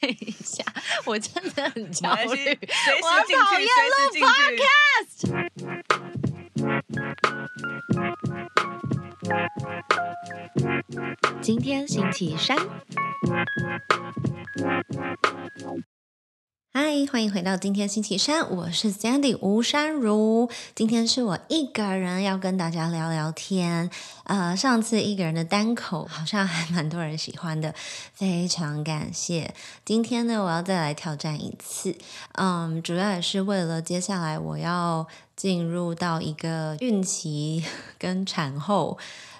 等一下，我真的很焦虑，我讨厌录 podcast。今天星期三。嗨，欢迎回到今天星期三，我是 Sandy 吴珊如。今天是我一个人要跟大家聊聊天。呃，上次一个人的单口好像还蛮多人喜欢的，非常感谢。今天呢，我要再来挑战一次。嗯，主要也是为了接下来我要进入到一个孕期 跟产后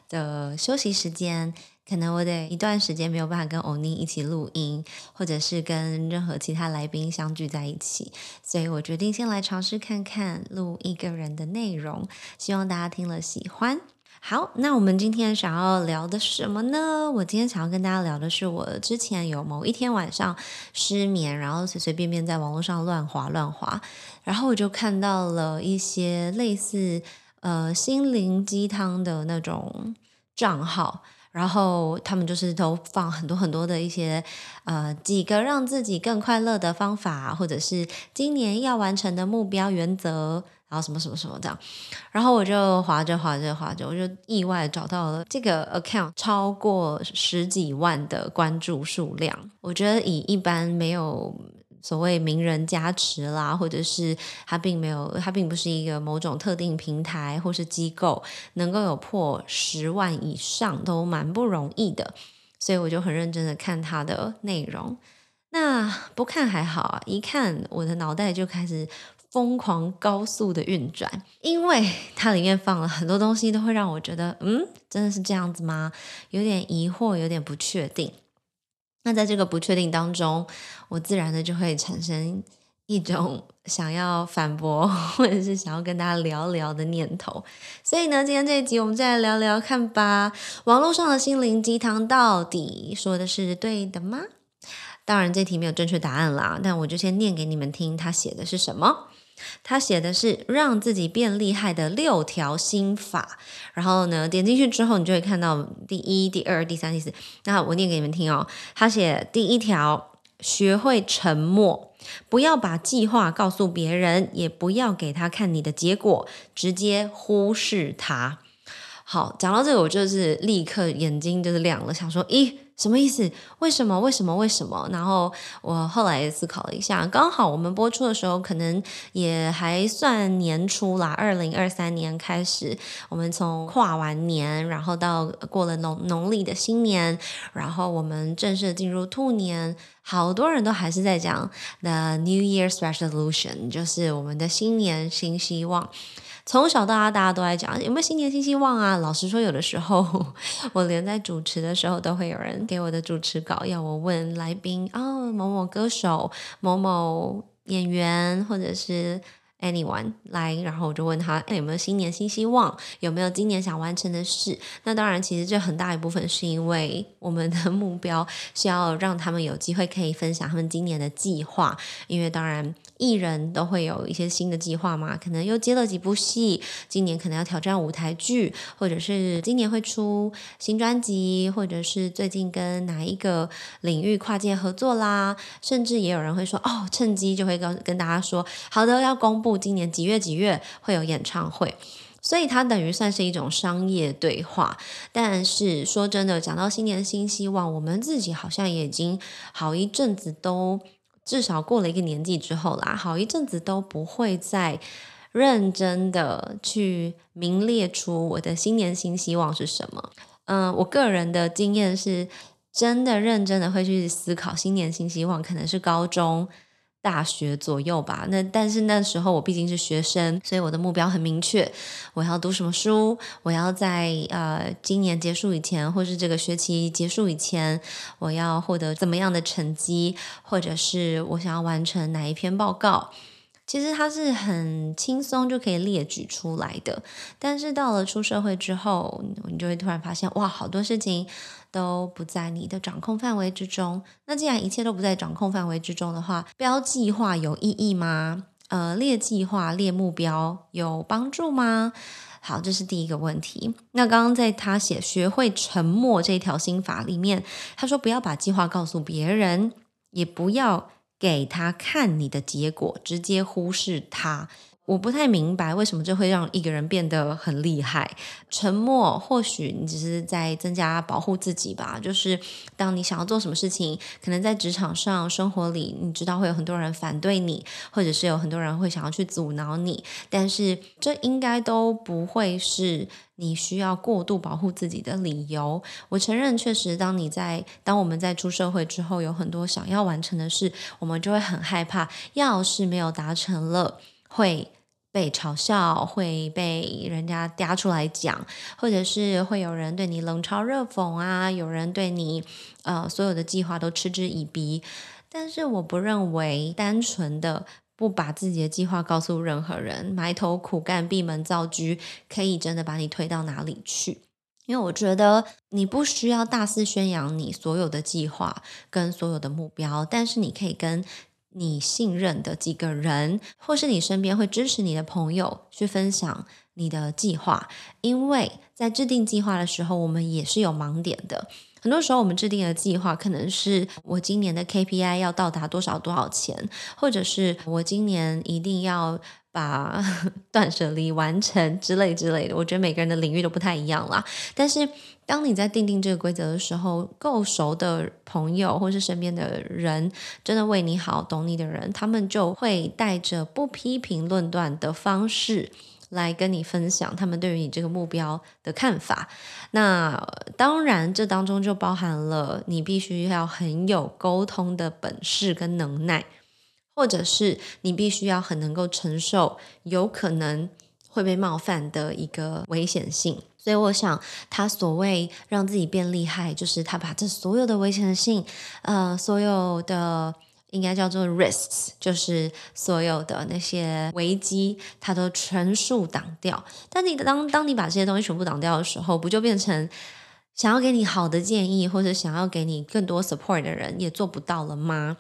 的休息时间。可能我得一段时间没有办法跟欧尼一起录音，或者是跟任何其他来宾相聚在一起，所以我决定先来尝试看看录一个人的内容，希望大家听了喜欢。好，那我们今天想要聊的什么呢？我今天想要跟大家聊的是，我之前有某一天晚上失眠，然后随随便便在网络上乱滑乱滑，然后我就看到了一些类似呃心灵鸡汤的那种账号。然后他们就是都放很多很多的一些呃几个让自己更快乐的方法，或者是今年要完成的目标原则，然后什么什么什么这样。然后我就划着划着划着，我就意外找到了这个 account 超过十几万的关注数量。我觉得以一般没有。所谓名人加持啦，或者是他并没有，他并不是一个某种特定平台或是机构能够有破十万以上都蛮不容易的，所以我就很认真的看他的内容。那不看还好啊，一看我的脑袋就开始疯狂高速的运转，因为 它里面放了很多东西，都会让我觉得，嗯，真的是这样子吗？有点疑惑，有点不确定。那在这个不确定当中，我自然的就会产生一种 想要反驳或者是想要跟大家聊聊的念头。所以呢，今天这一集我们再来聊聊看吧。网络上的心灵鸡汤到底说的是对的吗？当然，这题没有正确答案啦。但我就先念给你们听，他写的是什么。他写的是让自己变厉害的六条心法，然后呢，点进去之后，你就会看到第一、第二、第三、第四。那我念给你们听哦。他写第一条，学会沉默，不要把计划告诉别人，也不要给他看你的结果，直接忽视他。好，讲到这个，我就是立刻眼睛就是亮了，想说，咦。什么意思？为什么？为什么？为什么？然后我后来思考了一下，刚好我们播出的时候，可能也还算年初啦，二零二三年开始，我们从跨完年，然后到过了农农历的新年，然后我们正式进入兔年，好多人都还是在讲 the New Year's resolution，就是我们的新年新希望。从小到大，大家都在讲有没有新年新希望啊？老实说，有的时候 我连在主持的时候，都会有人给我的主持稿，要我问来宾哦，某某歌手、某某演员，或者是。Anyone 来，然后我就问他有没有新年新希望，有没有今年想完成的事？那当然，其实这很大一部分是因为我们的目标是要让他们有机会可以分享他们今年的计划。因为当然，艺人都会有一些新的计划嘛，可能又接了几部戏，今年可能要挑战舞台剧，或者是今年会出新专辑，或者是最近跟哪一个领域跨界合作啦，甚至也有人会说哦，趁机就会跟跟大家说，好的，要公布。今年几月几月会有演唱会，所以它等于算是一种商业对话。但是说真的，讲到新年新希望，我们自己好像也已经好一阵子都至少过了一个年纪之后啦，好一阵子都不会再认真的去名列出我的新年新希望是什么。嗯，我个人的经验是真的认真的会去思考新年新希望，可能是高中。大学左右吧，那但是那时候我毕竟是学生，所以我的目标很明确，我要读什么书，我要在呃今年结束以前，或是这个学期结束以前，我要获得怎么样的成绩，或者是我想要完成哪一篇报告。其实它是很轻松就可以列举出来的，但是到了出社会之后，你就会突然发现，哇，好多事情都不在你的掌控范围之中。那既然一切都不在掌控范围之中的话，标计划有意义吗？呃，列计划、列目标有帮助吗？好，这是第一个问题。那刚刚在他写学会沉默这条心法里面，他说不要把计划告诉别人。也不要给他看你的结果，直接忽视他。我不太明白为什么这会让一个人变得很厉害。沉默，或许你只是在增加保护自己吧。就是当你想要做什么事情，可能在职场上、生活里，你知道会有很多人反对你，或者是有很多人会想要去阻挠你。但是这应该都不会是你需要过度保护自己的理由。我承认，确实，当你在当我们在出社会之后，有很多想要完成的事，我们就会很害怕，要是没有达成了，会。被嘲笑，会被人家嗲出来讲，或者是会有人对你冷嘲热讽啊，有人对你呃所有的计划都嗤之以鼻。但是我不认为单纯的不把自己的计划告诉任何人，埋头苦干、闭门造车，可以真的把你推到哪里去？因为我觉得你不需要大肆宣扬你所有的计划跟所有的目标，但是你可以跟。你信任的几个人，或是你身边会支持你的朋友，去分享你的计划。因为在制定计划的时候，我们也是有盲点的。很多时候，我们制定的计划可能是我今年的 KPI 要到达多少多少钱，或者是我今年一定要把 断舍离完成之类之类的。我觉得每个人的领域都不太一样啦。但是，当你在定定这个规则的时候，够熟的朋友或是身边的人，真的为你好、懂你的人，他们就会带着不批评、论断的方式。来跟你分享他们对于你这个目标的看法。那当然，这当中就包含了你必须要很有沟通的本事跟能耐，或者是你必须要很能够承受有可能会被冒犯的一个危险性。所以，我想他所谓让自己变厉害，就是他把这所有的危险性，呃，所有的。应该叫做 risks，就是所有的那些危机，它都全数挡掉。但你当当你把这些东西全部挡掉的时候，不就变成想要给你好的建议，或者想要给你更多 support 的人也做不到了吗？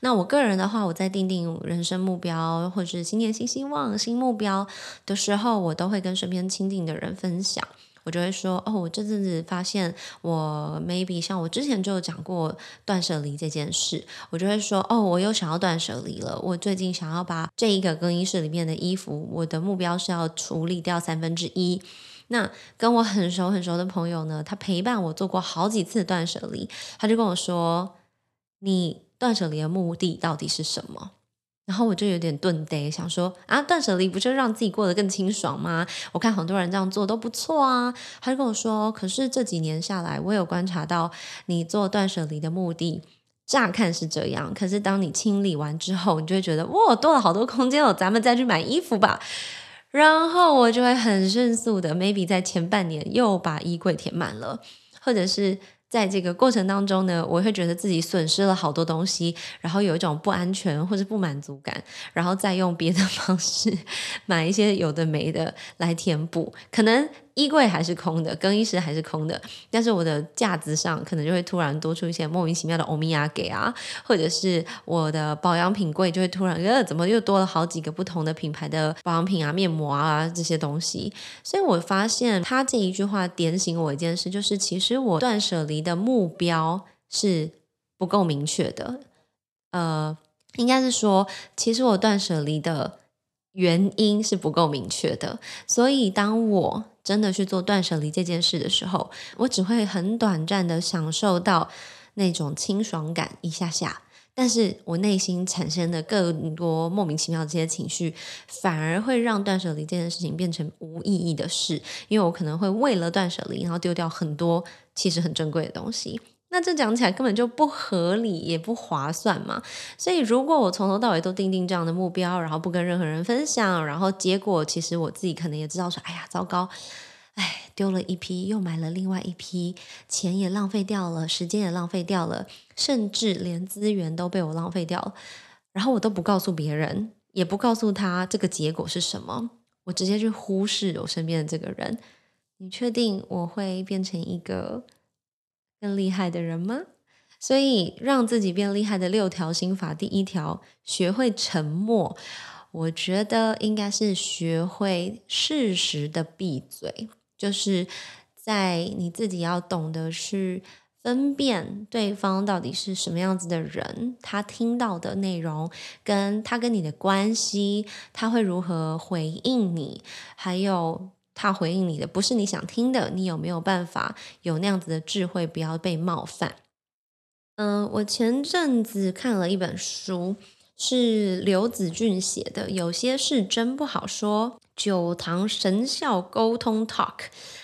那我个人的话，我在定定人生目标，或者是新年新希望、新目标的时候，我都会跟身边亲近的人分享。我就会说哦，我这阵子发现我 maybe 像我之前就有讲过断舍离这件事，我就会说哦，我又想要断舍离了。我最近想要把这一个更衣室里面的衣服，我的目标是要处理掉三分之一。那跟我很熟很熟的朋友呢，他陪伴我做过好几次断舍离，他就跟我说，你断舍离的目的到底是什么？然后我就有点顿呆，想说啊，断舍离不就让自己过得更清爽吗？我看很多人这样做都不错啊。他就跟我说，可是这几年下来，我有观察到你做断舍离的目的，乍看是这样，可是当你清理完之后，你就会觉得哇，多了好多空间哦，咱们再去买衣服吧。然后我就会很迅速的，maybe 在前半年又把衣柜填满了，或者是。在这个过程当中呢，我会觉得自己损失了好多东西，然后有一种不安全或者不满足感，然后再用别的方式 买一些有的没的来填补，可能。衣柜还是空的，更衣室还是空的，但是我的架子上可能就会突然多出一些莫名其妙的欧米亚给啊，或者是我的保养品柜就会突然呃，怎么又多了好几个不同的品牌的保养品啊、面膜啊这些东西。所以我发现他这一句话点醒我一件事，就是其实我断舍离的目标是不够明确的。呃，应该是说，其实我断舍离的原因是不够明确的。所以当我真的去做断舍离这件事的时候，我只会很短暂的享受到那种清爽感一下下，但是我内心产生的更多莫名其妙的这些情绪，反而会让断舍离这件事情变成无意义的事，因为我可能会为了断舍离，然后丢掉很多其实很珍贵的东西。那这讲起来根本就不合理，也不划算嘛。所以，如果我从头到尾都定定这样的目标，然后不跟任何人分享，然后结果其实我自己可能也知道说，哎呀，糟糕，哎，丢了一批，又买了另外一批，钱也浪费掉了，时间也浪费掉了，甚至连资源都被我浪费掉了。然后我都不告诉别人，也不告诉他这个结果是什么，我直接去忽视我身边的这个人。你确定我会变成一个？更厉害的人吗？所以让自己变厉害的六条心法，第一条，学会沉默。我觉得应该是学会适时的闭嘴，就是在你自己要懂得去。分辨对方到底是什么样子的人，他听到的内容，跟他跟你的关系，他会如何回应你，还有他回应你的不是你想听的，你有没有办法有那样子的智慧，不要被冒犯？嗯，我前阵子看了一本书，是刘子俊写的，有些事真不好说。九堂神效沟通 Talk，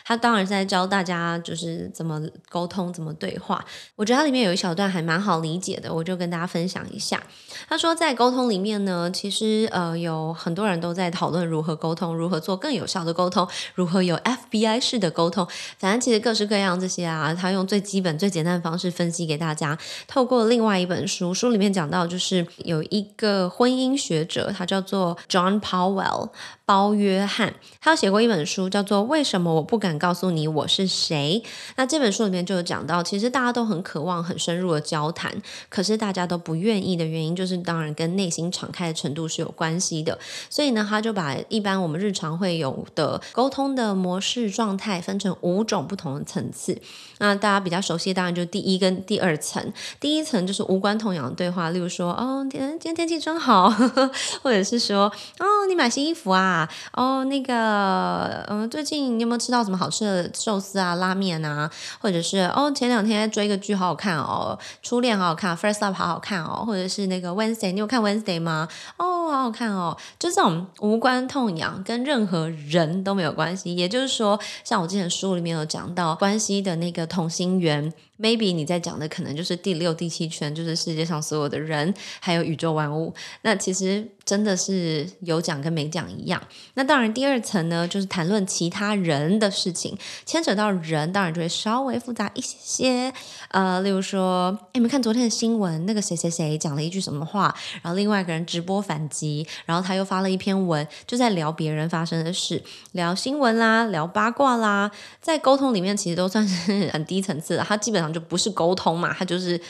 他当然是在教大家就是怎么沟通、怎么对话。我觉得它里面有一小段还蛮好理解的，我就跟大家分享一下。他说，在沟通里面呢，其实呃有很多人都在讨论如何沟通，如何做更有效的沟通，如何有 FBI 式的沟通。反正其实各式各样这些啊，他用最基本、最简单的方式分析给大家。透过另外一本书，书里面讲到，就是有一个婚姻学者，他叫做 John Powell。包约翰，他有写过一本书，叫做《为什么我不敢告诉你我是谁》。那这本书里面就有讲到，其实大家都很渴望很深入的交谈，可是大家都不愿意的原因，就是当然跟内心敞开的程度是有关系的。所以呢，他就把一般我们日常会有的沟通的模式状态分成五种不同的层次。那大家比较熟悉，当然就第一跟第二层。第一层就是无关痛痒的对话，例如说，哦，天，今天天气真好，或者是说，哦，你买新衣服啊。哦，那个，嗯，最近你有没有吃到什么好吃的寿司啊、拉面啊？或者是哦，前两天追个剧好好看哦，初恋好好看，First Love 好好看哦，或者是那个 Wednesday，你有看 Wednesday 吗？哦，好好看哦，就这种无关痛痒，跟任何人都没有关系。也就是说，像我之前书里面有讲到关系的那个同心圆。Maybe 你在讲的可能就是第六、第七圈，就是世界上所有的人，还有宇宙万物。那其实真的是有讲跟没讲一样。那当然，第二层呢，就是谈论其他人的事情，牵扯到人，当然就会稍微复杂一些些。呃，例如说，你们看昨天的新闻，那个谁谁谁讲了一句什么话，然后另外一个人直播反击，然后他又发了一篇文，就在聊别人发生的事，聊新闻啦，聊八卦啦，在沟通里面其实都算是 很低层次的，他基本。就不是沟通嘛，他就是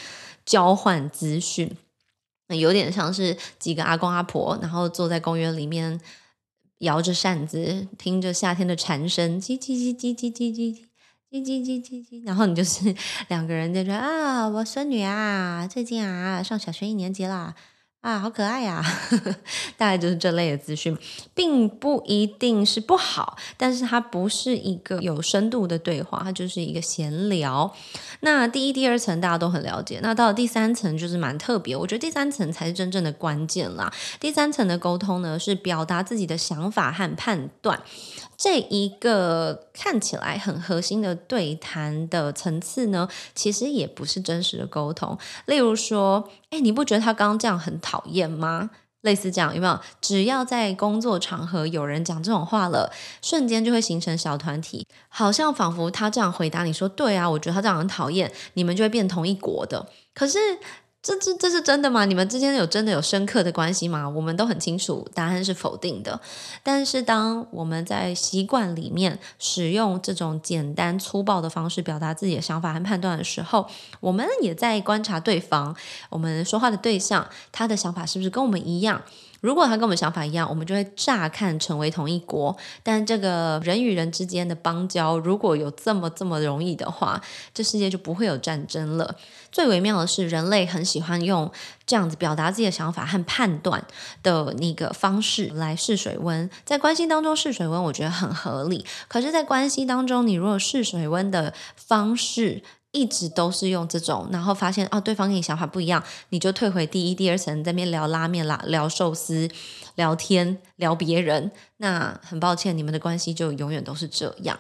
交换资讯，有点像是几个阿公阿婆，然后坐在公园里面摇着扇子，听着夏天的蝉声，叽叽叽叽叽叽叽叽叽叽叽叽，然后你就是两个人在说啊，我孙女啊，最近啊上小学一年级了。啊，好可爱呀！大概就是这类的资讯，并不一定是不好，但是它不是一个有深度的对话，它就是一个闲聊。那第一、第二层大家都很了解，那到第三层就是蛮特别，我觉得第三层才是真正的关键啦。第三层的沟通呢，是表达自己的想法和判断。这一个看起来很核心的对谈的层次呢，其实也不是真实的沟通。例如说，哎，你不觉得他刚刚这样很讨厌吗？类似这样有没有？只要在工作场合有人讲这种话了，瞬间就会形成小团体，好像仿佛他这样回答你说：“对啊，我觉得他这样很讨厌。”你们就会变同一国的。可是。这这这是真的吗？你们之间有真的有深刻的关系吗？我们都很清楚，答案是否定的。但是当我们在习惯里面使用这种简单粗暴的方式表达自己的想法和判断的时候，我们也在观察对方，我们说话的对象，他的想法是不是跟我们一样？如果他跟我们想法一样，我们就会乍看成为同一国。但这个人与人之间的邦交，如果有这么这么容易的话，这世界就不会有战争了。最微妙的是，人类很喜欢用这样子表达自己的想法和判断的那个方式来试水温。在关系当中试水温，我觉得很合理。可是，在关系当中，你如果试水温的方式，一直都是用这种，然后发现哦，对方跟你想法不一样，你就退回第一、第二层，在那边聊拉面啦、聊寿司、聊天、聊别人。那很抱歉，你们的关系就永远都是这样。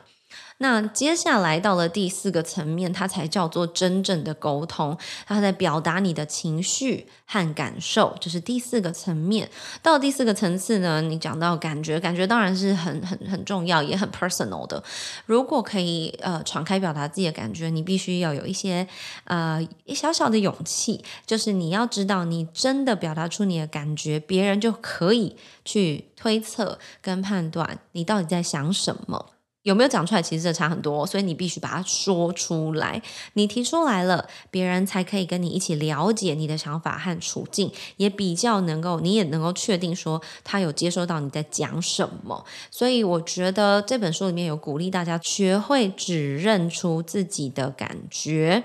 那接下来到了第四个层面，它才叫做真正的沟通。它在表达你的情绪和感受，就是第四个层面。到第四个层次呢，你讲到感觉，感觉当然是很很很重要，也很 personal 的。如果可以呃敞开表达自己的感觉，你必须要有一些呃一小小的勇气，就是你要知道，你真的表达出你的感觉，别人就可以去推测跟判断你到底在想什么。有没有讲出来，其实这差很多，所以你必须把它说出来。你提出来了，别人才可以跟你一起了解你的想法和处境，也比较能够，你也能够确定说他有接收到你在讲什么。所以我觉得这本书里面有鼓励大家学会只认出自己的感觉，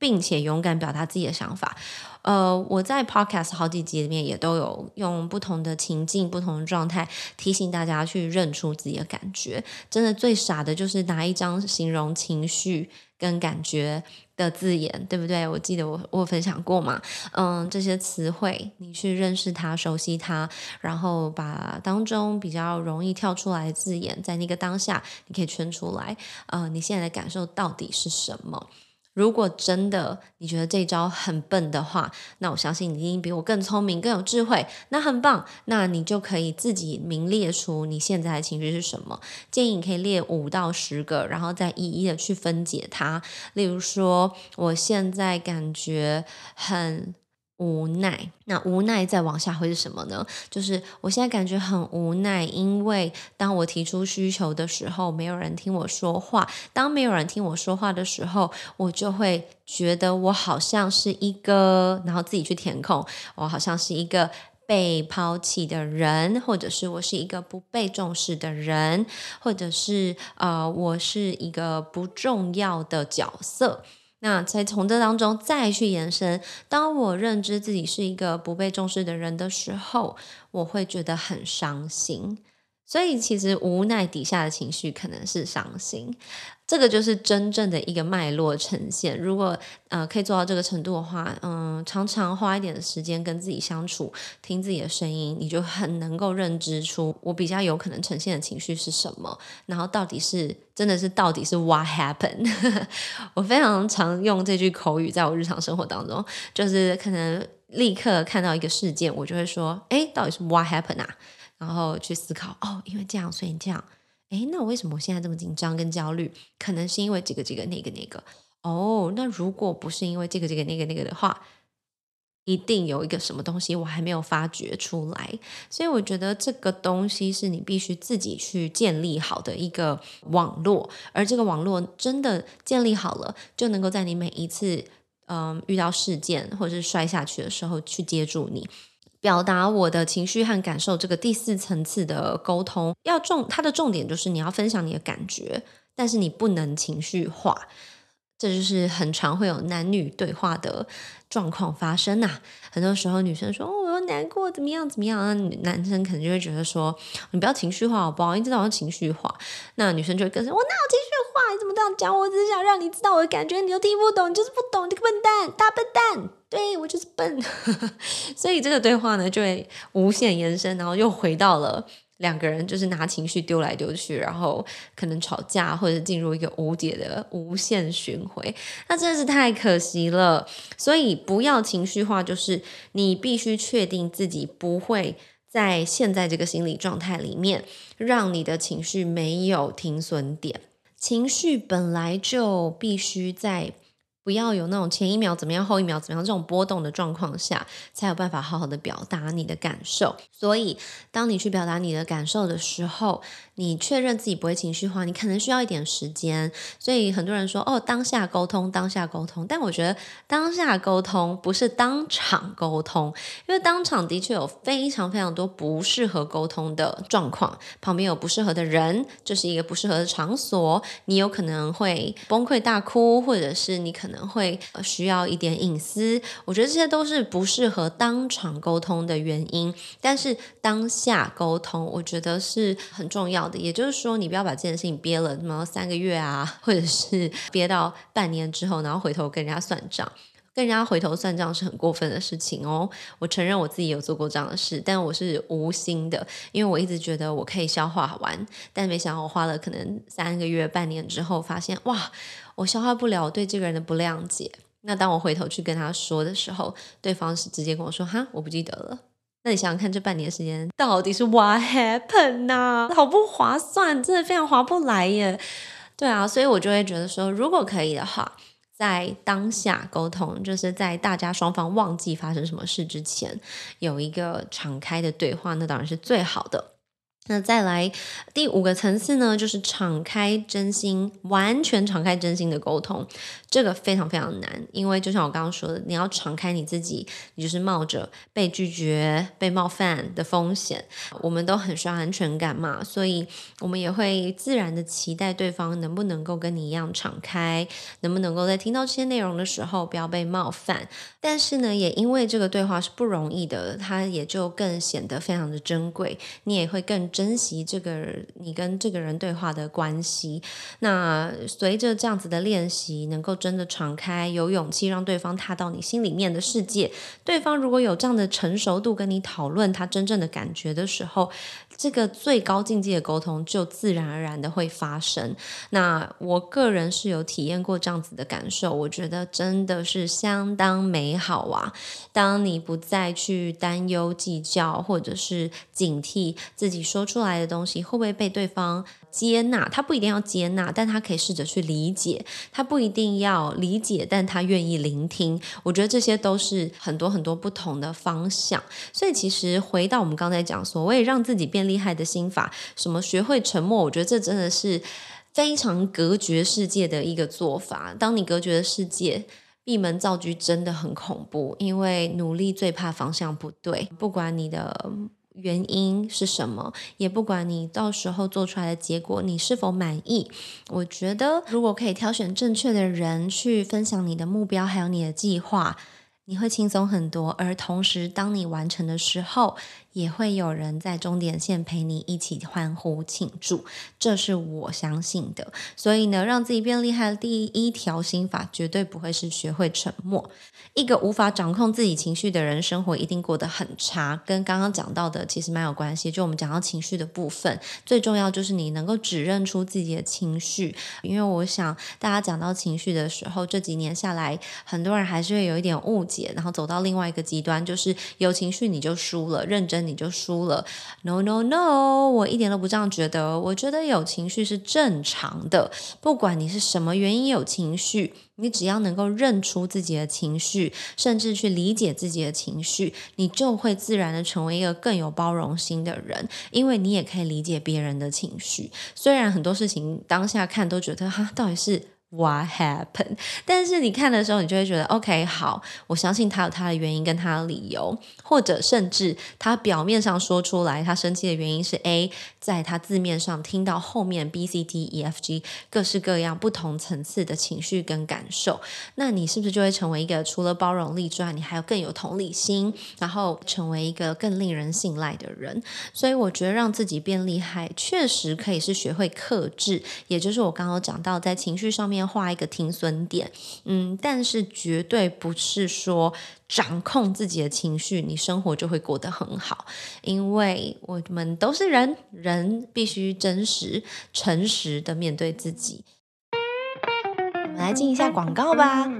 并且勇敢表达自己的想法。呃，我在 podcast 好几集里面也都有用不同的情境、不同的状态提醒大家去认出自己的感觉。真的最傻的就是拿一张形容情绪跟感觉的字眼，对不对？我记得我我分享过嘛，嗯，这些词汇你去认识它、熟悉它，然后把当中比较容易跳出来的字眼，在那个当下你可以圈出来。呃，你现在的感受到底是什么？如果真的你觉得这招很笨的话，那我相信你一定比我更聪明、更有智慧。那很棒，那你就可以自己明列出你现在的情绪是什么。建议你可以列五到十个，然后再一一的去分解它。例如说，我现在感觉很。无奈，那无奈再往下会是什么呢？就是我现在感觉很无奈，因为当我提出需求的时候，没有人听我说话。当没有人听我说话的时候，我就会觉得我好像是一个，然后自己去填空，我好像是一个被抛弃的人，或者是我是一个不被重视的人，或者是呃，我是一个不重要的角色。那才从这当中再去延伸，当我认知自己是一个不被重视的人的时候，我会觉得很伤心。所以其实无奈底下的情绪可能是伤心。这个就是真正的一个脉络呈现。如果呃可以做到这个程度的话，嗯，常常花一点的时间跟自己相处，听自己的声音，你就很能够认知出我比较有可能呈现的情绪是什么，然后到底是真的是到底是 what happened。我非常常用这句口语在我日常生活当中，就是可能立刻看到一个事件，我就会说，哎，到底是 what happened 啊？然后去思考，哦，因为这样，所以这样。哎，那我为什么我现在这么紧张跟焦虑？可能是因为这个、这个、那个、那个。哦，那如果不是因为这个、这个、那个、那个的话，一定有一个什么东西我还没有发掘出来。所以我觉得这个东西是你必须自己去建立好的一个网络，而这个网络真的建立好了，就能够在你每一次嗯遇到事件或者是摔下去的时候去接住你。表达我的情绪和感受，这个第四层次的沟通，要重它的重点就是你要分享你的感觉，但是你不能情绪化，这就是很常会有男女对话的状况发生呐。很多时候女生说：“哦，我难过，怎么样怎么样？”那男生可能就会觉得说：“你不要情绪化好不好？一直到情绪化。”那女生就会跟说：“我哪有情绪化？你怎么这样讲？我只是想让你知道我的感觉，你又听不懂，你就是不懂，你个笨蛋，大笨蛋。”对我就是笨，所以这个对话呢就会无限延伸，然后又回到了两个人就是拿情绪丢来丢去，然后可能吵架或者进入一个无解的无限循环，那真的是太可惜了。所以不要情绪化，就是你必须确定自己不会在现在这个心理状态里面让你的情绪没有停损点，情绪本来就必须在。不要有那种前一秒怎么样，后一秒怎么样这种波动的状况下，才有办法好好的表达你的感受。所以，当你去表达你的感受的时候，你确认自己不会情绪化，你可能需要一点时间。所以很多人说，哦，当下沟通，当下沟通。但我觉得当下沟通不是当场沟通，因为当场的确有非常非常多不适合沟通的状况，旁边有不适合的人，这是一个不适合的场所，你有可能会崩溃大哭，或者是你可可能会需要一点隐私。我觉得这些都是不适合当场沟通的原因。但是当下沟通，我觉得是很重要的。也就是说，你不要把这件事情憋了什么三个月啊，或者是憋到半年之后，然后回头跟人家算账，跟人家回头算账是很过分的事情哦。我承认我自己有做过这样的事，但我是无心的，因为我一直觉得我可以消化完，但没想到我花了可能三个月、半年之后，发现哇，我消化不了对这个人的不谅解。那当我回头去跟他说的时候，对方是直接跟我说：“哈，我不记得了。”那你想想看，这半年时间到底是 what happened 呐？好不划算，真的非常划不来耶。对啊，所以我就会觉得说，如果可以的话，在当下沟通，就是在大家双方忘记发生什么事之前，有一个敞开的对话，那当然是最好的。那再来第五个层次呢，就是敞开真心，完全敞开真心的沟通，这个非常非常难，因为就像我刚刚说的，你要敞开你自己，你就是冒着被拒绝、被冒犯的风险。我们都很需要安全感嘛，所以我们也会自然的期待对方能不能够跟你一样敞开，能不能够在听到这些内容的时候不要被冒犯。但是呢，也因为这个对话是不容易的，它也就更显得非常的珍贵，你也会更。珍惜这个你跟这个人对话的关系。那随着这样子的练习，能够真的敞开，有勇气让对方踏到你心里面的世界。对方如果有这样的成熟度，跟你讨论他真正的感觉的时候，这个最高境界的沟通就自然而然的会发生。那我个人是有体验过这样子的感受，我觉得真的是相当美好啊！当你不再去担忧、计较，或者是警惕自己说。出来的东西会不会被对方接纳？他不一定要接纳，但他可以试着去理解。他不一定要理解，但他愿意聆听。我觉得这些都是很多很多不同的方向。所以，其实回到我们刚才讲所谓让自己变厉害的心法，什么学会沉默，我觉得这真的是非常隔绝世界的一个做法。当你隔绝了世界，闭门造车真的很恐怖，因为努力最怕方向不对。不管你的。原因是什么？也不管你到时候做出来的结果，你是否满意？我觉得，如果可以挑选正确的人去分享你的目标，还有你的计划。你会轻松很多，而同时，当你完成的时候，也会有人在终点线陪你一起欢呼庆祝，这是我相信的。所以呢，让自己变厉害的第一条心法，绝对不会是学会沉默。一个无法掌控自己情绪的人，生活一定过得很差。跟刚刚讲到的其实蛮有关系。就我们讲到情绪的部分，最重要就是你能够指认出自己的情绪。因为我想，大家讲到情绪的时候，这几年下来，很多人还是会有一点误解。然后走到另外一个极端，就是有情绪你就输了，认真你就输了。No no no，我一点都不这样觉得。我觉得有情绪是正常的，不管你是什么原因有情绪，你只要能够认出自己的情绪，甚至去理解自己的情绪，你就会自然的成为一个更有包容心的人，因为你也可以理解别人的情绪。虽然很多事情当下看都觉得哈，到底是。What happened？但是你看的时候，你就会觉得 OK，好，我相信他有他的原因跟他的理由，或者甚至他表面上说出来他生气的原因是 A，在他字面上听到后面 B、C、D、E、F、G 各式各样不同层次的情绪跟感受，那你是不是就会成为一个除了包容力之外，你还有更有同理心，然后成为一个更令人信赖的人？所以我觉得让自己变厉害，确实可以是学会克制，也就是我刚刚讲到在情绪上面。画一个停损点，嗯，但是绝对不是说掌控自己的情绪，你生活就会过得很好。因为我们都是人，人必须真实、诚实的面对自己。我们来进一下广告吧。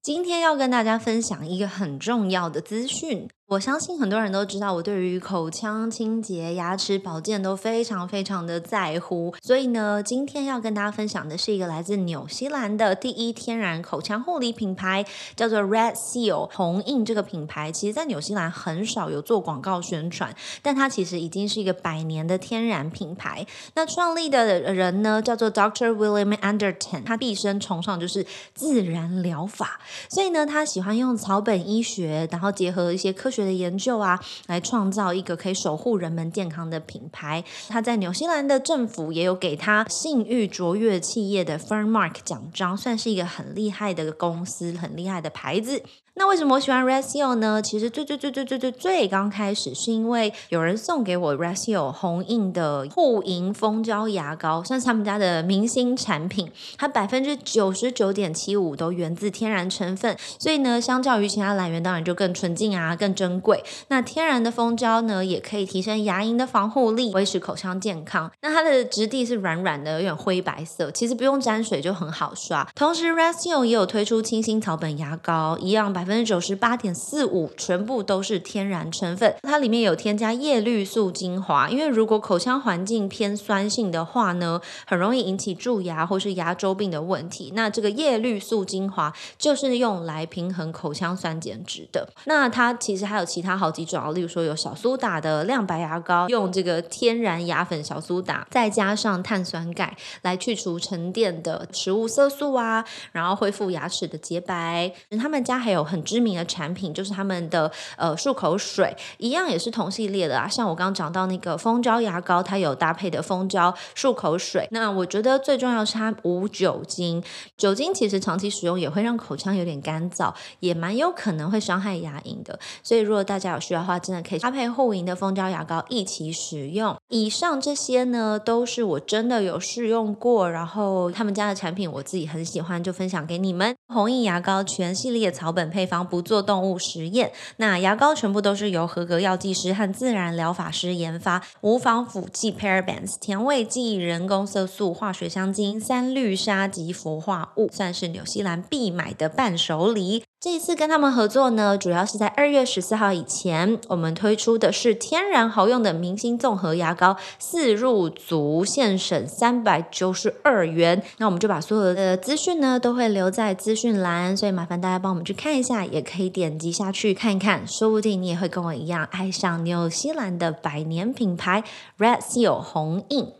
今天要跟大家分享一个很重要的资讯。我相信很多人都知道，我对于口腔清洁、牙齿保健都非常非常的在乎。所以呢，今天要跟大家分享的是一个来自纽西兰的第一天然口腔护理品牌，叫做 Red Seal 红印。这个品牌其实，在纽西兰很少有做广告宣传，但它其实已经是一个百年的天然品牌。那创立的人呢，叫做 Dr. William Anderton，他毕生崇尚就是自然疗法，所以呢，他喜欢用草本医学，然后结合一些科。学的研究啊，来创造一个可以守护人们健康的品牌。他在纽西兰的政府也有给他信誉卓越企业的 Firm Mark 奖章，算是一个很厉害的公司，很厉害的牌子。那为什么我喜欢 Rasio 呢？其实最最最最最最最刚开始是因为有人送给我 Rasio 红印的护龈蜂胶牙膏，算是他们家的明星产品。它百分之九十九点七五都源自天然成分，所以呢，相较于其他来源，当然就更纯净啊，更珍贵。那天然的蜂胶呢，也可以提升牙龈的防护力，维持口腔健康。那它的质地是软软的，有点灰白色，其实不用沾水就很好刷。同时，Rasio 也有推出清新草本牙膏，一样百。百分之九十八点四五全部都是天然成分，它里面有添加叶绿素精华。因为如果口腔环境偏酸性的话呢，很容易引起蛀牙或是牙周病的问题。那这个叶绿素精华就是用来平衡口腔酸碱值的。那它其实还有其他好几种，例如说有小苏打的亮白牙膏，用这个天然牙粉小苏打，再加上碳酸钙来去除沉淀的食物色素啊，然后恢复牙齿的洁白。他们家还有很知名的产品，就是他们的呃漱口水，一样也是同系列的啊。像我刚刚讲到那个蜂胶牙膏，它有搭配的蜂胶漱口水。那我觉得最重要是它无酒精，酒精其实长期使用也会让口腔有点干燥，也蛮有可能会伤害牙龈的。所以如果大家有需要的话，真的可以搭配护龈的蜂胶牙膏一起使用。以上这些呢，都是我真的有试用过，然后他们家的产品我自己很喜欢，就分享给你们。红印牙膏全系列草本配方，不做动物实验。那牙膏全部都是由合格药剂师和自然疗法师研发，无防腐剂、parabens、甜味剂、人工色素、化学香精、三氯沙及氟化物，算是纽西兰必买的伴手礼。这一次跟他们合作呢，主要是在二月十四号以前，我们推出的是天然好用的明星综合牙膏，四入组，现省三百九十二元。那我们就把所有的资讯呢，都会留在资讯栏，所以麻烦大家帮我们去看一下，也可以点击下去看一看，说不定你也会跟我一样爱上纽西兰的百年品牌 Red Seal 红印。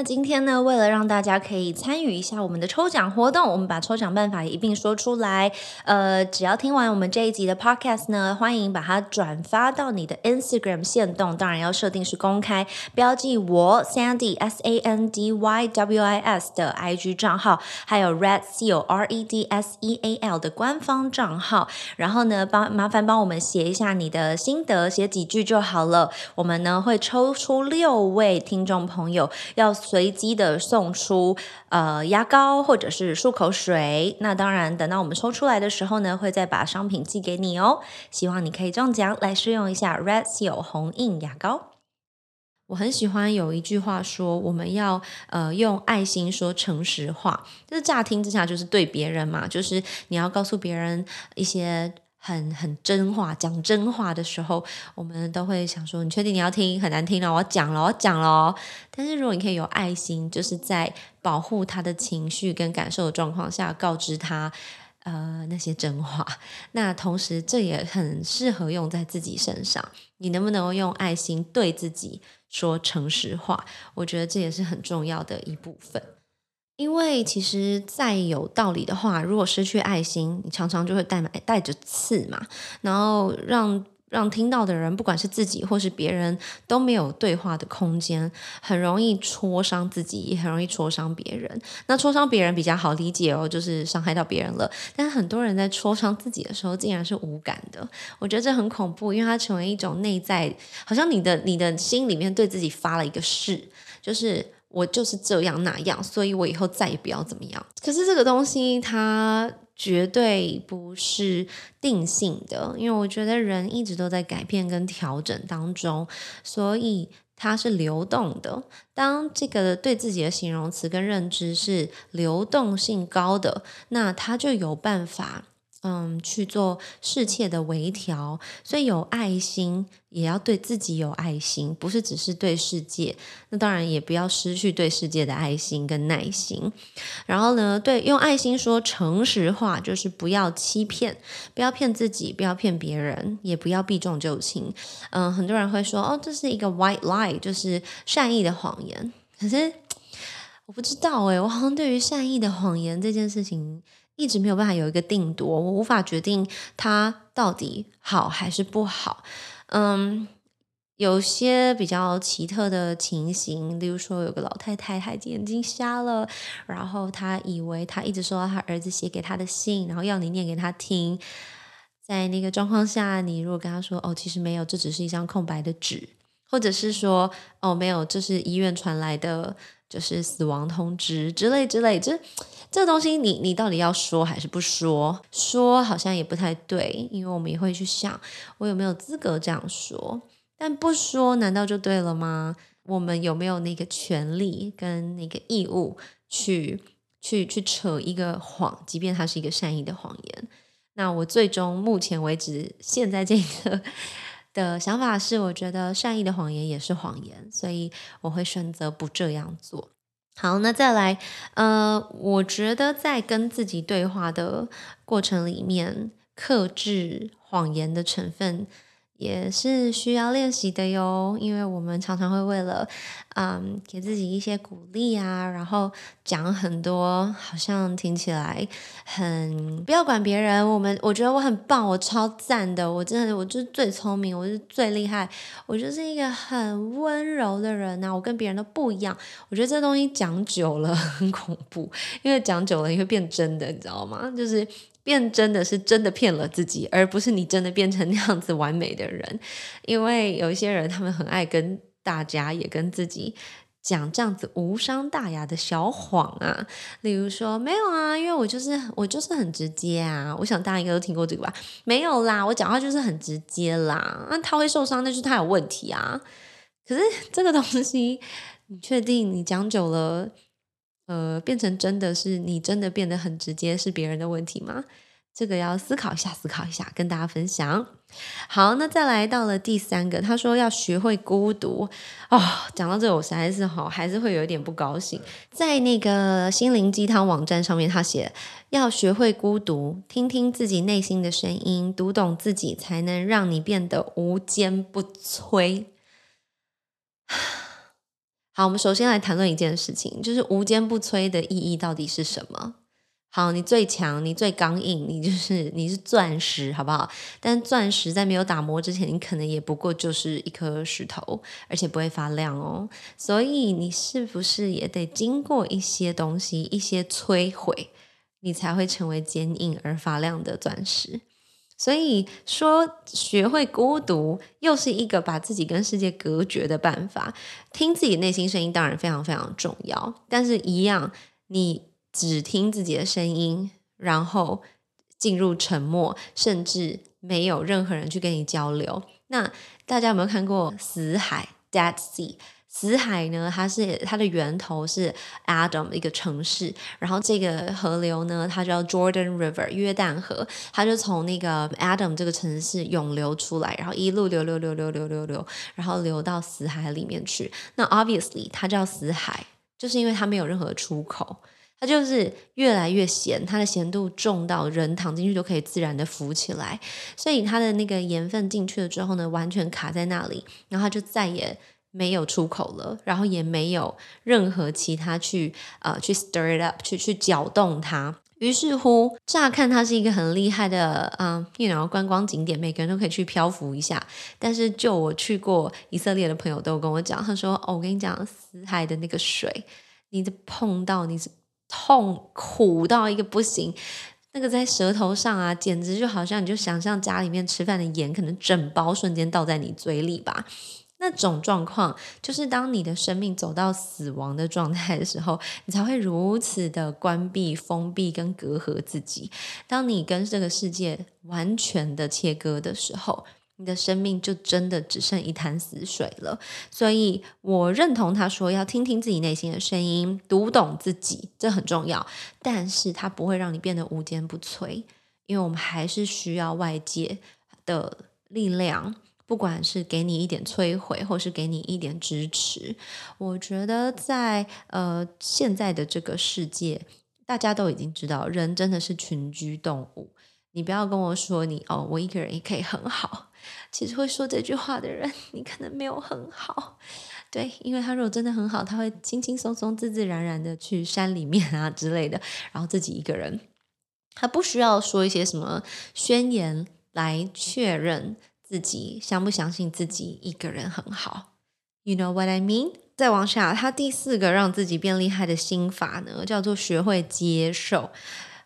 那今天呢，为了让大家可以参与一下我们的抽奖活动，我们把抽奖办法也一并说出来。呃，只要听完我们这一集的 podcast 呢，欢迎把它转发到你的 Instagram 线动，当然要设定是公开，标记我 Sandy S A N D Y W I S 的 IG 账号，还有 Red Seal R E D S E A L 的官方账号。然后呢，帮麻烦帮我们写一下你的心得，写几句就好了。我们呢会抽出六位听众朋友要。随机的送出呃牙膏或者是漱口水，那当然等到我们抽出来的时候呢，会再把商品寄给你哦。希望你可以中奖来试用一下 Red Seal 红印牙膏。我很喜欢有一句话说，我们要呃用爱心说诚实话，就是乍听之下就是对别人嘛，就是你要告诉别人一些。很很真话，讲真话的时候，我们都会想说：“你确定你要听？很难听了，我要讲了，我要讲了。”但是如果你可以有爱心，就是在保护他的情绪跟感受的状况下，告知他呃那些真话。那同时，这也很适合用在自己身上。你能不能够用爱心对自己说诚实话？我觉得这也是很重要的一部分。因为其实再有道理的话，如果失去爱心，你常常就会带带带着刺嘛，然后让让听到的人，不管是自己或是别人，都没有对话的空间，很容易戳伤自己，也很容易戳伤别人。那戳伤别人比较好理解哦，就是伤害到别人了。但很多人在戳伤自己的时候，竟然是无感的。我觉得这很恐怖，因为它成为一种内在，好像你的你的心里面对自己发了一个誓，就是。我就是这样那样，所以我以后再也不要怎么样。可是这个东西它绝对不是定性的，因为我觉得人一直都在改变跟调整当中，所以它是流动的。当这个对自己的形容词跟认知是流动性高的，那它就有办法。嗯，去做适切的微调，所以有爱心也要对自己有爱心，不是只是对世界。那当然也不要失去对世界的爱心跟耐心。然后呢，对用爱心说诚实话，就是不要欺骗，不要骗自己，不要骗别人，也不要避重就轻。嗯，很多人会说，哦，这是一个 white lie，就是善意的谎言。可是我不知道诶，我好像对于善意的谎言这件事情。一直没有办法有一个定夺，我无法决定它到底好还是不好。嗯，有些比较奇特的情形，例如说有个老太太，她眼睛瞎了，然后她以为她一直收到她儿子写给她的信，然后要你念给她听。在那个状况下，你如果跟她说：“哦，其实没有，这只是一张空白的纸。”或者是说：“哦，没有，这是医院传来的，就是死亡通知之类之类。”这这东西，你你到底要说还是不说？说好像也不太对，因为我们也会去想，我有没有资格这样说？但不说，难道就对了吗？我们有没有那个权利跟那个义务去去去扯一个谎，即便它是一个善意的谎言？那我最终目前为止，现在这个的想法是，我觉得善意的谎言也是谎言，所以我会选择不这样做。好，那再来，呃，我觉得在跟自己对话的过程里面，克制谎言的成分。也是需要练习的哟，因为我们常常会为了，嗯，给自己一些鼓励啊，然后讲很多，好像听起来很不要管别人。我们我觉得我很棒，我超赞的，我真的我就是最聪明，我是最厉害，我就是一个很温柔的人呐，我跟别人都不一样。我觉得这东西讲久了很恐怖，因为讲久了你会变真的，你知道吗？就是。变真的是真的骗了自己，而不是你真的变成那样子完美的人。因为有一些人，他们很爱跟大家也跟自己讲这样子无伤大雅的小谎啊。例如说，没有啊，因为我就是我就是很直接啊。我想大家应该都听过这个吧？没有啦，我讲话就是很直接啦。那他会受伤，那就是他有问题啊。可是这个东西，你确定你讲久了？呃，变成真的是你真的变得很直接，是别人的问题吗？这个要思考一下，思考一下，跟大家分享。好，那再来到了第三个，他说要学会孤独哦。讲到这，我实在是好，还是会有一点不高兴。在那个心灵鸡汤网站上面，他写要学会孤独，听听自己内心的声音，读懂自己，才能让你变得无坚不摧。好，我们首先来谈论一件事情，就是无坚不摧的意义到底是什么？好，你最强，你最刚硬，你就是你是钻石，好不好？但钻石在没有打磨之前，你可能也不过就是一颗石头，而且不会发亮哦。所以你是不是也得经过一些东西，一些摧毁，你才会成为坚硬而发亮的钻石？所以说，学会孤独又是一个把自己跟世界隔绝的办法。听自己内心声音当然非常非常重要，但是一样，你只听自己的声音，然后进入沉默，甚至没有任何人去跟你交流。那大家有没有看过《死海》（Dead Sea）？死海呢？它是它的源头是 Adam 一个城市，然后这个河流呢，它叫 Jordan River 约旦河，它就从那个 Adam 这个城市涌流出来，然后一路流流流流流流流，然后流到死海里面去。那 Obviously 它叫死海，就是因为它没有任何出口，它就是越来越咸，它的咸度重到人躺进去都可以自然的浮起来，所以它的那个盐分进去了之后呢，完全卡在那里，然后它就再也。没有出口了，然后也没有任何其他去呃去 stir it up 去去搅动它。于是乎，乍看它是一个很厉害的嗯，you know 观光景点，每个人都可以去漂浮一下。但是就我去过以色列的朋友都跟我讲，他说：“哦，我跟你讲，死海的那个水，你的碰到你是痛苦到一个不行，那个在舌头上啊，简直就好像你就想象家里面吃饭的盐，可能整包瞬间倒在你嘴里吧。”那种状况，就是当你的生命走到死亡的状态的时候，你才会如此的关闭、封闭跟隔阂自己。当你跟这个世界完全的切割的时候，你的生命就真的只剩一潭死水了。所以，我认同他说要听听自己内心的声音，读懂自己，这很重要。但是，它不会让你变得无坚不摧，因为我们还是需要外界的力量。不管是给你一点摧毁，或是给你一点支持，我觉得在呃现在的这个世界，大家都已经知道，人真的是群居动物。你不要跟我说你哦，我一个人也可以很好。其实会说这句话的人，你可能没有很好。对，因为他如果真的很好，他会轻轻松松、自自然然的去山里面啊之类的，然后自己一个人，他不需要说一些什么宣言来确认。自己相不相信自己一个人很好？You know what I mean？再往下，他第四个让自己变厉害的心法呢，叫做学会接受。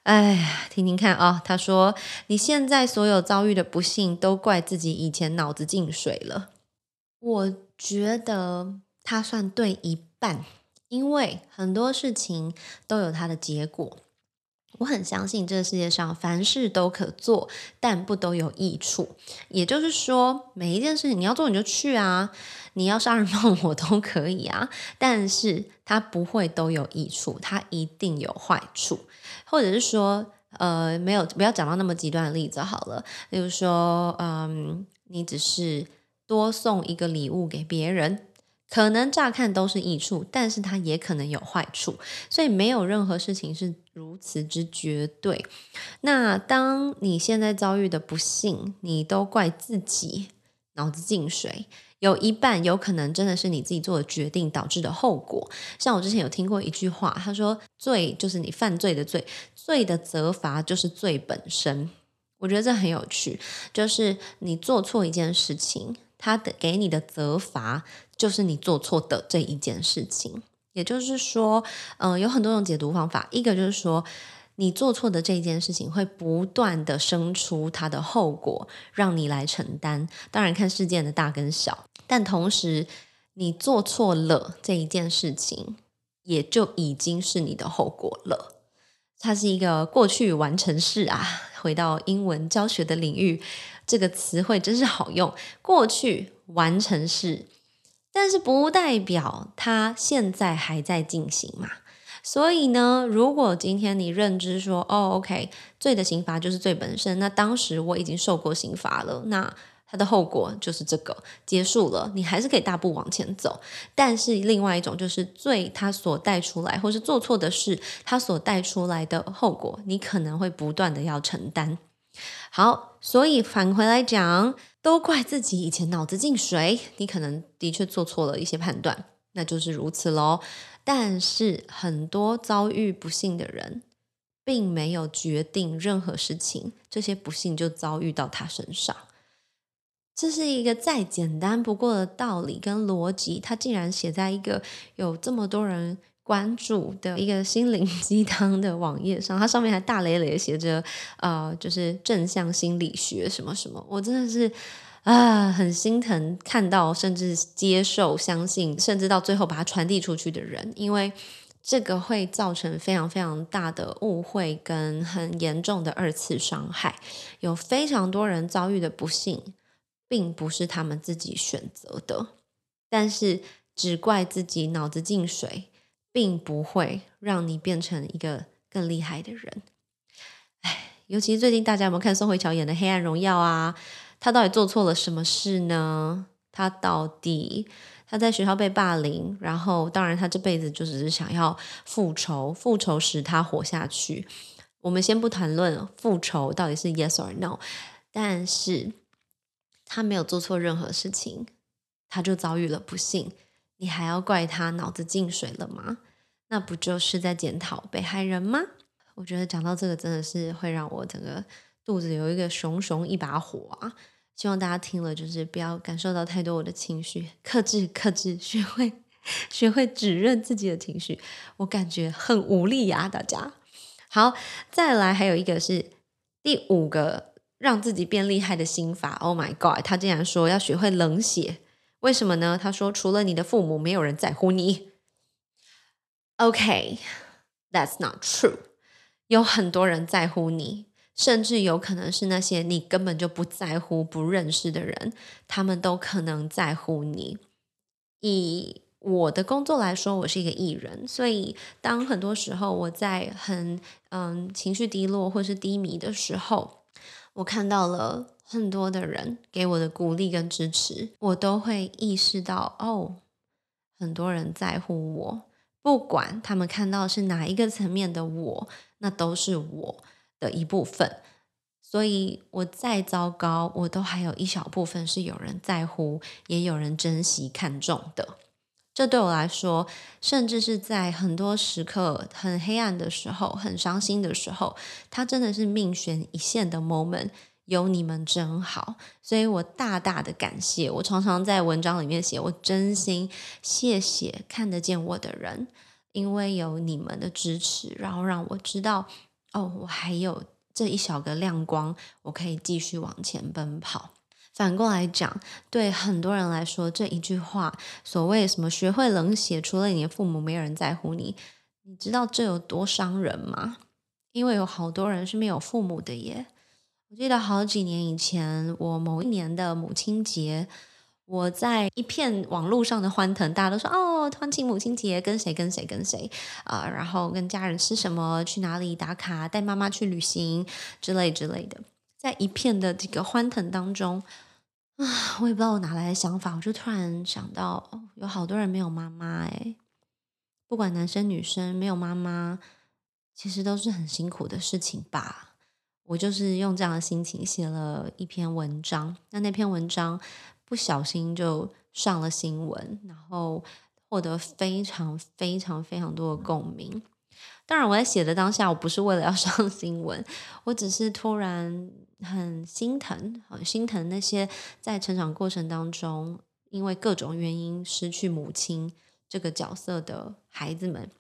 哎，听听看啊，他说：“你现在所有遭遇的不幸，都怪自己以前脑子进水了。”我觉得他算对一半，因为很多事情都有它的结果。我很相信这个世界上凡事都可做，但不都有益处。也就是说，每一件事情你要做你就去啊，你要杀人放火都可以啊，但是它不会都有益处，它一定有坏处，或者是说，呃，没有，不要讲到那么极端的例子好了。例如说，嗯，你只是多送一个礼物给别人，可能乍看都是益处，但是它也可能有坏处。所以没有任何事情是如此之绝对。那当你现在遭遇的不幸，你都怪自己，脑子进水。有一半有可能真的是你自己做的决定导致的后果。像我之前有听过一句话，他说：“罪就是你犯罪的罪，罪的责罚就是罪本身。”我觉得这很有趣，就是你做错一件事情，他的给你的责罚就是你做错的这一件事情。也就是说，嗯，有很多种解读方法，一个就是说。你做错的这件事情会不断的生出它的后果，让你来承担。当然看事件的大跟小，但同时你做错了这一件事情，也就已经是你的后果了。它是一个过去完成式啊。回到英文教学的领域，这个词汇真是好用。过去完成式，但是不代表它现在还在进行嘛。所以呢，如果今天你认知说，哦，OK，罪的刑罚就是罪本身，那当时我已经受过刑罚了，那它的后果就是这个结束了，你还是可以大步往前走。但是另外一种就是罪，它所带出来，或是做错的事，它所带出来的后果，你可能会不断的要承担。好，所以返回来讲，都怪自己以前脑子进水，你可能的确做错了一些判断，那就是如此喽。但是很多遭遇不幸的人，并没有决定任何事情，这些不幸就遭遇到他身上。这是一个再简单不过的道理跟逻辑，他竟然写在一个有这么多人关注的一个心灵鸡汤的网页上，它上面还大咧咧写着“呃，就是正向心理学什么什么”，我真的是。啊，很心疼看到，甚至接受、相信，甚至到最后把它传递出去的人，因为这个会造成非常非常大的误会跟很严重的二次伤害。有非常多人遭遇的不幸，并不是他们自己选择的，但是只怪自己脑子进水，并不会让你变成一个更厉害的人。哎，尤其是最近大家有没有看宋慧乔演的《黑暗荣耀》啊？他到底做错了什么事呢？他到底他在学校被霸凌，然后当然他这辈子就只是想要复仇，复仇使他活下去。我们先不谈论复仇到底是 yes or no，但是他没有做错任何事情，他就遭遇了不幸，你还要怪他脑子进水了吗？那不就是在检讨被害人吗？我觉得讲到这个真的是会让我整个肚子有一个熊熊一把火啊！希望大家听了，就是不要感受到太多我的情绪，克制克制，学会学会指认自己的情绪。我感觉很无力呀，大家。好，再来还有一个是第五个让自己变厉害的心法。Oh my god，他竟然说要学会冷血，为什么呢？他说除了你的父母，没有人在乎你。OK，that's not true，有很多人在乎你。甚至有可能是那些你根本就不在乎、不认识的人，他们都可能在乎你。以我的工作来说，我是一个艺人，所以当很多时候我在很嗯情绪低落或是低迷的时候，我看到了很多的人给我的鼓励跟支持，我都会意识到哦，很多人在乎我，不管他们看到是哪一个层面的我，那都是我。的一部分，所以我再糟糕，我都还有一小部分是有人在乎，也有人珍惜看重的。这对我来说，甚至是在很多时刻很黑暗的时候、很伤心的时候，它真的是命悬一线的 moment。有你们真好，所以我大大的感谢。我常常在文章里面写，我真心谢谢看得见我的人，因为有你们的支持，然后让我知道。哦，我还有这一小个亮光，我可以继续往前奔跑。反过来讲，对很多人来说，这一句话，所谓什么“学会冷血”，除了你的父母，没有人在乎你。你知道这有多伤人吗？因为有好多人是没有父母的耶。我记得好几年以前，我某一年的母亲节，我在一片网络上的欢腾，大家都说哦，欢庆母亲节，跟谁跟谁跟谁啊、然后跟家人吃什么，去哪里打卡，带妈妈去旅行之类之类的，在一片的这个欢腾当中啊，我也不知道我哪来的想法，我就突然想到，有好多人没有妈妈哎，不管男生女生，没有妈妈，其实都是很辛苦的事情吧。我就是用这样的心情写了一篇文章，那那篇文章不小心就上了新闻，然后获得非常非常非常多的共鸣。当然，我在写的当下，我不是为了要上新闻，我只是突然很心疼，很心疼那些在成长过程当中因为各种原因失去母亲这个角色的孩子们。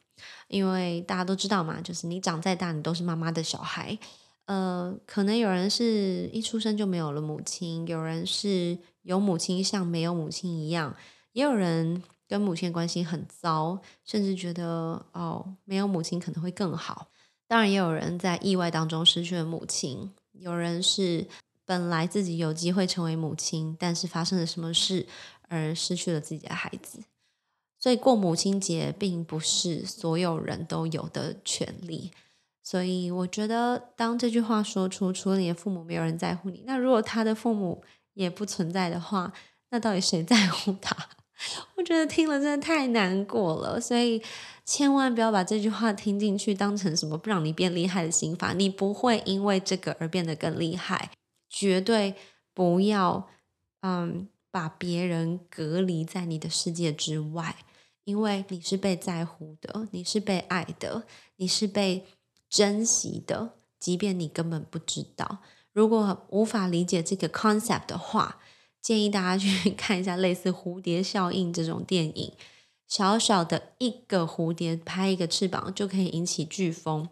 因为大家都知道嘛，就是你长再大，你都是妈妈的小孩。呃，可能有人是一出生就没有了母亲，有人是有母亲像没有母亲一样，也有人跟母亲关系很糟，甚至觉得哦，没有母亲可能会更好。当然，也有人在意外当中失去了母亲，有人是本来自己有机会成为母亲，但是发生了什么事而失去了自己的孩子。所以过母亲节并不是所有人都有的权利。所以我觉得，当这句话说出，除了你的父母，没有人在乎你。那如果他的父母也不存在的话，那到底谁在乎他？我觉得听了真的太难过了。所以千万不要把这句话听进去，当成什么不让你变厉害的心法。你不会因为这个而变得更厉害。绝对不要，嗯，把别人隔离在你的世界之外，因为你是被在乎的，你是被爱的，你是被。珍惜的，即便你根本不知道。如果无法理解这个 concept 的话，建议大家去 看一下类似蝴蝶效应这种电影。小小的一个蝴蝶拍一个翅膀就可以引起飓风，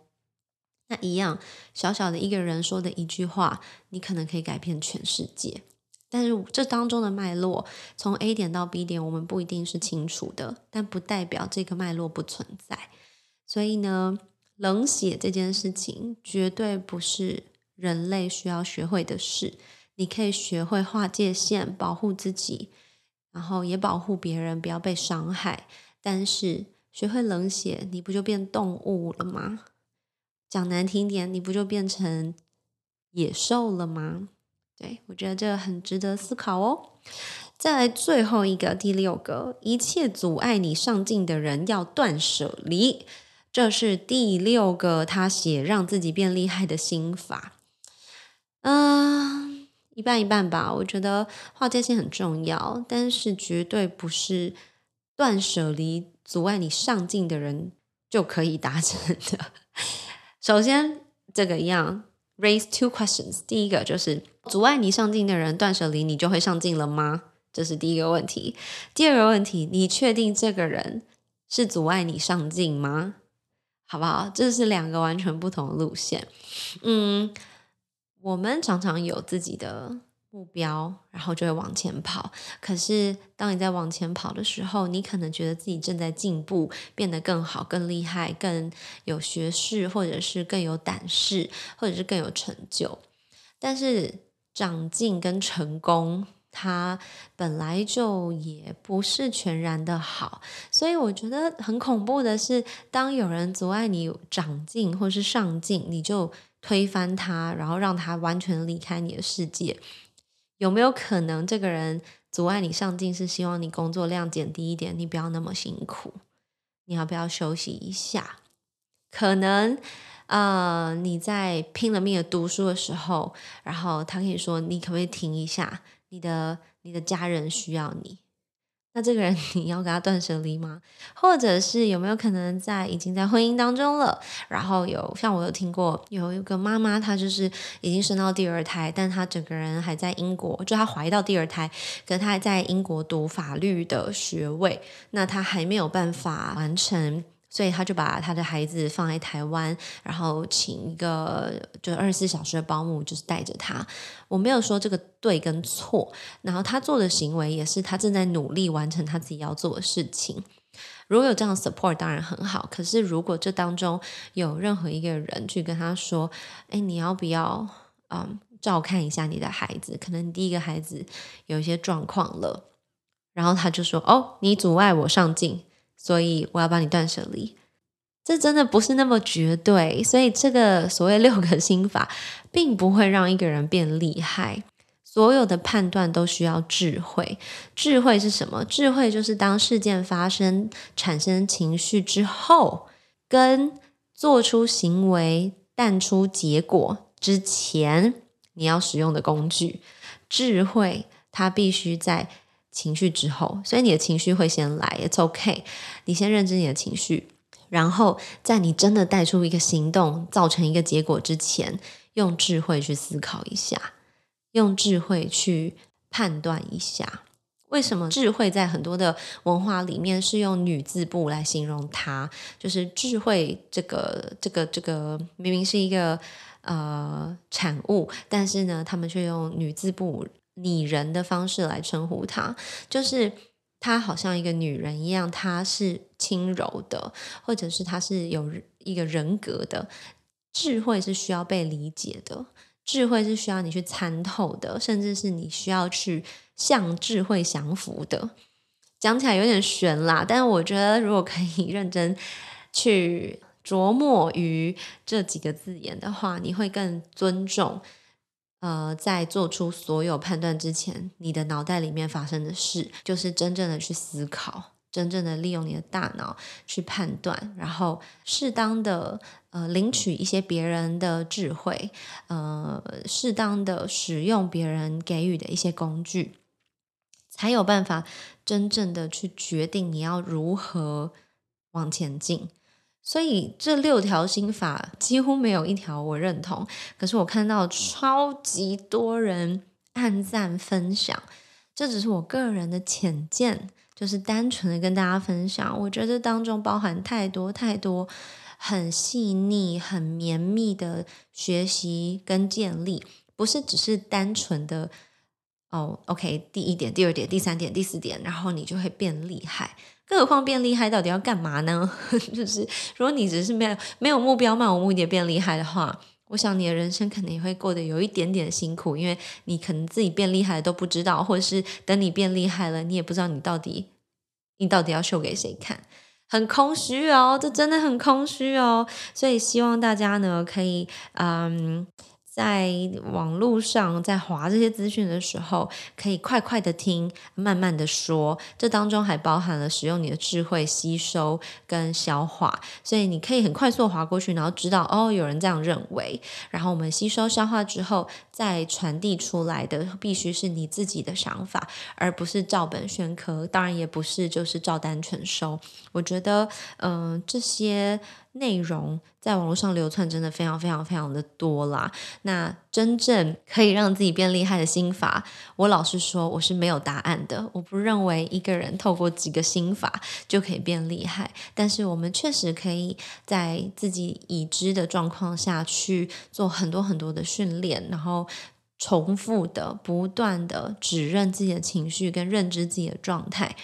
那一样小小的一个人说的一句话，你可能可以改变全世界。但是这当中的脉络，从 A 点到 B 点，我们不一定是清楚的，但不代表这个脉络不存在。所以呢？冷血这件事情绝对不是人类需要学会的事。你可以学会划界限，保护自己，然后也保护别人，不要被伤害。但是学会冷血，你不就变动物了吗？讲难听点，你不就变成野兽了吗？对我觉得这个很值得思考哦。再来最后一个，第六个，一切阻碍你上进的人要断舍离。这是第六个他写让自己变厉害的心法，嗯，一半一半吧。我觉得划界线很重要，但是绝对不是断舍离阻碍你上进的人就可以达成的。首先，这个样，raise two questions。第一个就是阻碍你上进的人断舍离，你就会上进了吗？这是第一个问题。第二个问题，你确定这个人是阻碍你上进吗？好不好？这是两个完全不同的路线。嗯，我们常常有自己的目标，然后就会往前跑。可是，当你在往前跑的时候，你可能觉得自己正在进步，变得更好、更厉害、更有学识，或者是更有胆识，或者是更有成就。但是，长进跟成功。他本来就也不是全然的好，所以我觉得很恐怖的是，当有人阻碍你长进或是上进，你就推翻他，然后让他完全离开你的世界。有没有可能这个人阻碍你上进，是希望你工作量减低一点，你不要那么辛苦，你要不要休息一下？可能呃你在拼了命的读书的时候，然后他跟你说，你可不可以停一下？你的你的家人需要你，那这个人 你要跟他断舍离吗？或者是有没有可能在已经在婚姻当中了，然后有像我有听过有一个妈妈，她就是已经生到第二胎，但她整个人还在英国，就她怀到第二胎，可她还在英国读法律的学位，那她还没有办法完成。所以他就把他的孩子放在台湾，然后请一个就二十四小时的保姆，就是带着他。我没有说这个对跟错，然后他做的行为也是他正在努力完成他自己要做的事情。如果有这样的 support，当然很好。可是如果这当中有任何一个人去跟他说：“哎，你要不要嗯照看一下你的孩子？可能第一个孩子有一些状况了。”然后他就说：“哦，你阻碍我上进，所以我要帮你断舍离。”这真的不是那么绝对，所以这个所谓六个心法，并不会让一个人变厉害。所有的判断都需要智慧。智慧是什么？智慧就是当事件发生、产生情绪之后，跟做出行为、淡出结果之前，你要使用的工具。智慧它必须在情绪之后，所以你的情绪会先来，It's OK。你先认知你的情绪。然后，在你真的带出一个行动，造成一个结果之前，用智慧去思考一下，用智慧去判断一下。为什么智慧在很多的文化里面是用女字部来形容它？就是智慧这个、这个、这个，明明是一个呃产物，但是呢，他们却用女字部拟人的方式来称呼她，就是。她好像一个女人一样，她是轻柔的，或者是她是有一个人格的。智慧是需要被理解的，智慧是需要你去参透的，甚至是你需要去向智慧降服的。讲起来有点悬啦，但是我觉得如果可以认真去琢磨于这几个字眼的话，你会更尊重。呃，在做出所有判断之前，你的脑袋里面发生的事，就是真正的去思考，真正的利用你的大脑去判断，然后适当的呃领取一些别人的智慧，呃，适当的使用别人给予的一些工具，才有办法真正的去决定你要如何往前进。所以这六条心法几乎没有一条我认同，可是我看到超级多人按赞分享，这只是我个人的浅见，就是单纯的跟大家分享。我觉得当中包含太多太多很细腻、很绵密的学习跟建立，不是只是单纯的哦，OK，第一点、第二点、第三点、第四点，然后你就会变厉害。更何况变厉害到底要干嘛呢？就是如果你只是没有没有目标、漫无目的变厉害的话，我想你的人生可能也会过得有一点点辛苦，因为你可能自己变厉害都不知道，或者是等你变厉害了，你也不知道你到底 你到底要秀给谁看，很空虚哦，这真的很空虚哦。所以希望大家呢可以嗯。在网络上在划这些资讯的时候，可以快快的听，慢慢的说。这当中还包含了使用你的智慧吸收跟消化，所以你可以很快速划过去，然后知道哦，有人这样认为。然后我们吸收消化之后，再传递出来的必须是你自己的想法，而不是照本宣科。当然也不是就是照单全收。我觉得，嗯，这些。内容在网络上流窜，真的非常非常非常的多啦。那真正可以让自己变厉害的心法，我老实说，我是没有答案的。我不认为一个人透过几个心法就可以变厉害，但是我们确实可以在自己已知的状况下去做很多很多的训练，然后重复的、不断的指认自己的情绪跟认知自己的状态。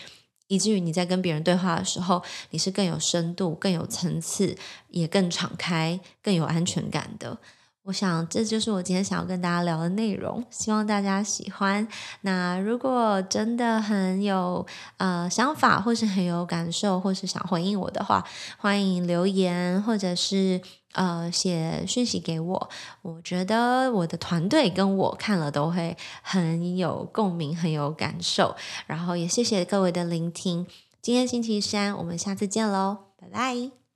以至于你在跟别人对话的时候，你是更有深度、更有层次，也更敞开、更有安全感的。我想这就是我今天想要跟大家聊的内容，希望大家喜欢。那如果真的很有呃想法，或是很有感受，或是想回应我的话，欢迎留言或者是。呃，写讯息给我，我觉得我的团队跟我看了都会很有共鸣，很有感受。然后也谢谢各位的聆听。今天星期三，我们下次见喽，拜拜。